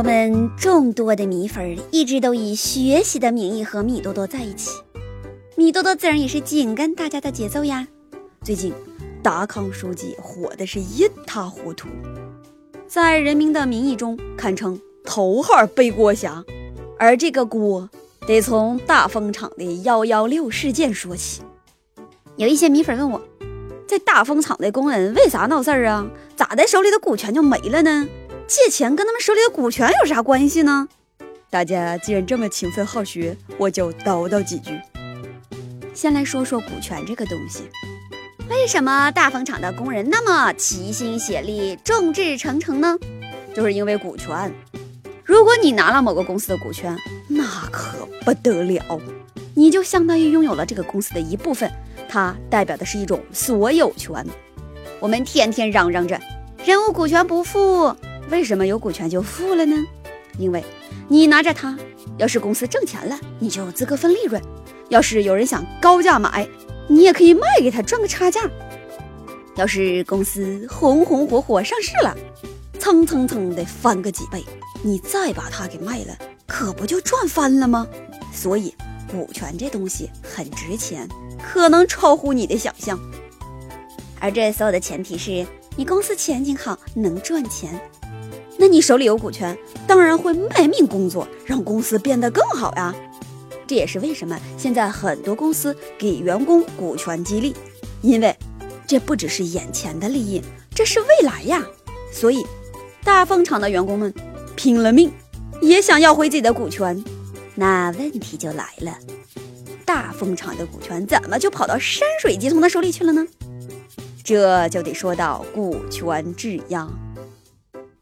我们众多的米粉一直都以学习的名义和米多多在一起，米多多自然也是紧跟大家的节奏呀。最近，达康书记火的是一塌糊涂，在《人民的名义》中堪称头号背锅侠，而这个锅得从大风厂的幺幺六事件说起。有一些米粉问我，在大风厂的工人为啥闹事儿啊？咋的，手里的股权就没了呢？借钱跟他们手里的股权有啥关系呢？大家既然这么勤奋好学，我就叨叨几句。先来说说股权这个东西。为什么大风厂的工人那么齐心协力、众志成城呢？就是因为股权。如果你拿了某个公司的股权，那可不得了，你就相当于拥有了这个公司的一部分，它代表的是一种所有权。我们天天嚷嚷着人无股权不富，为什么有股权就富了呢？因为你拿着它，要是公司挣钱了，你就有资格分利润；要是有人想高价买，你也可以卖给他赚个差价。要是公司红红火火上市了，蹭蹭蹭的翻个几倍，你再把它给卖了，可不就赚翻了吗？所以，股权这东西很值钱，可能超乎你的想象。而这所有的前提是你公司前景好，能赚钱。你手里有股权，当然会卖命工作，让公司变得更好呀。这也是为什么现在很多公司给员工股权激励，因为这不只是眼前的利益，这是未来呀。所以，大风厂的员工们拼了命也想要回自己的股权。那问题就来了，大风厂的股权怎么就跑到山水集团的手里去了呢？这就得说到股权质押。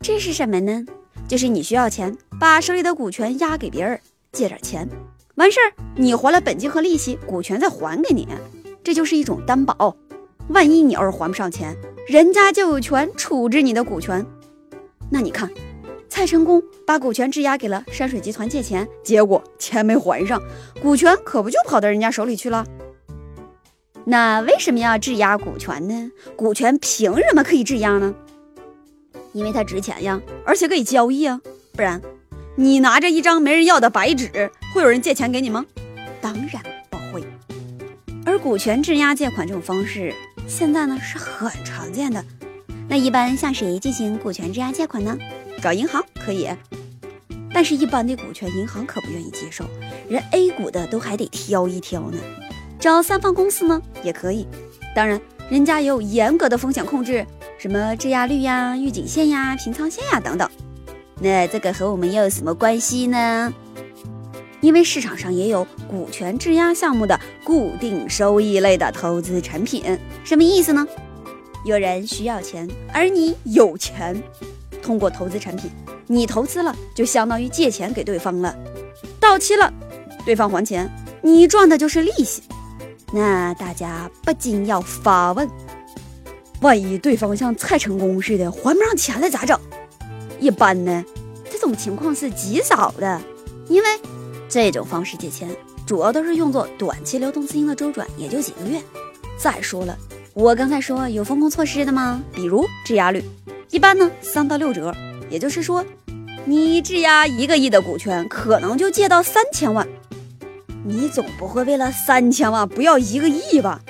这是什么呢？就是你需要钱，把手里的股权押给别人，借点钱。完事儿，你还了本金和利息，股权再还给你，这就是一种担保。万一你要是还不上钱，人家就有权处置你的股权。那你看，蔡成功把股权质押给了山水集团借钱，结果钱没还上，股权可不就跑到人家手里去了？那为什么要质押股权呢？股权凭什么可以质押呢？因为它值钱呀，而且可以交易啊，不然。你拿着一张没人要的白纸，会有人借钱给你吗？当然不会。而股权质押借款这种方式，现在呢是很常见的。那一般向谁进行股权质押借款呢？找银行可以，但是一般的股权银行可不愿意接受，人 A 股的都还得挑一挑呢。找三方公司呢也可以，当然人家也有严格的风险控制，什么质押率呀、预警线呀、平仓线呀等等。那这个和我们又有什么关系呢？因为市场上也有股权质押项目的固定收益类的投资产品，什么意思呢？有人需要钱，而你有钱，通过投资产品，你投资了就相当于借钱给对方了，到期了，对方还钱，你赚的就是利息。那大家不禁要发问：万一对方像蔡成功似的还不上钱了咋整？一般呢，这种情况是极少的，因为这种方式借钱主要都是用作短期流动资金的周转，也就几个月。再说了，我刚才说有风控措施的吗？比如质押率，一般呢三到六折，也就是说，你质押一个亿的股权，可能就借到三千万。你总不会为了三千万不要一个亿吧？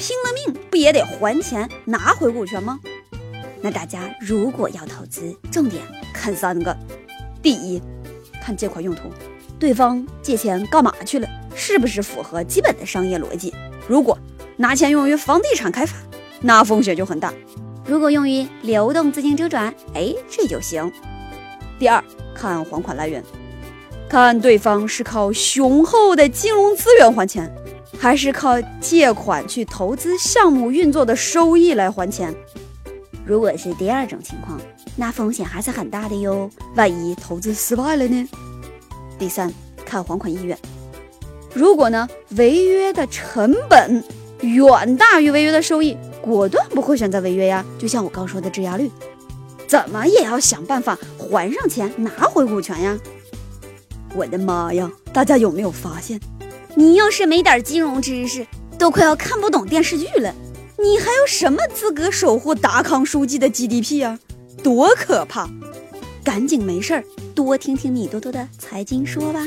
拼了命不也得还钱拿回股权吗？那大家如果要投资，重点看三个：第一，看借款用途，对方借钱干嘛去了，是不是符合基本的商业逻辑？如果拿钱用于房地产开发，那风险就很大；如果用于流动资金周转，哎，这就行。第二，看还款来源，看对方是靠雄厚的金融资源还钱，还是靠借款去投资项目运作的收益来还钱。如果是第二种情况，那风险还是很大的哟。万一投资失败了呢？第三，看还款意愿。如果呢，违约的成本远大于违约的收益，果断不会选择违约呀。就像我刚说的质押率，怎么也要想办法还上钱，拿回股权呀。我的妈呀！大家有没有发现，你要是没点金融知识，都快要看不懂电视剧了。你还有什么资格守护达康书记的 GDP 啊？多可怕！赶紧没事儿多听听米多多的财经说吧。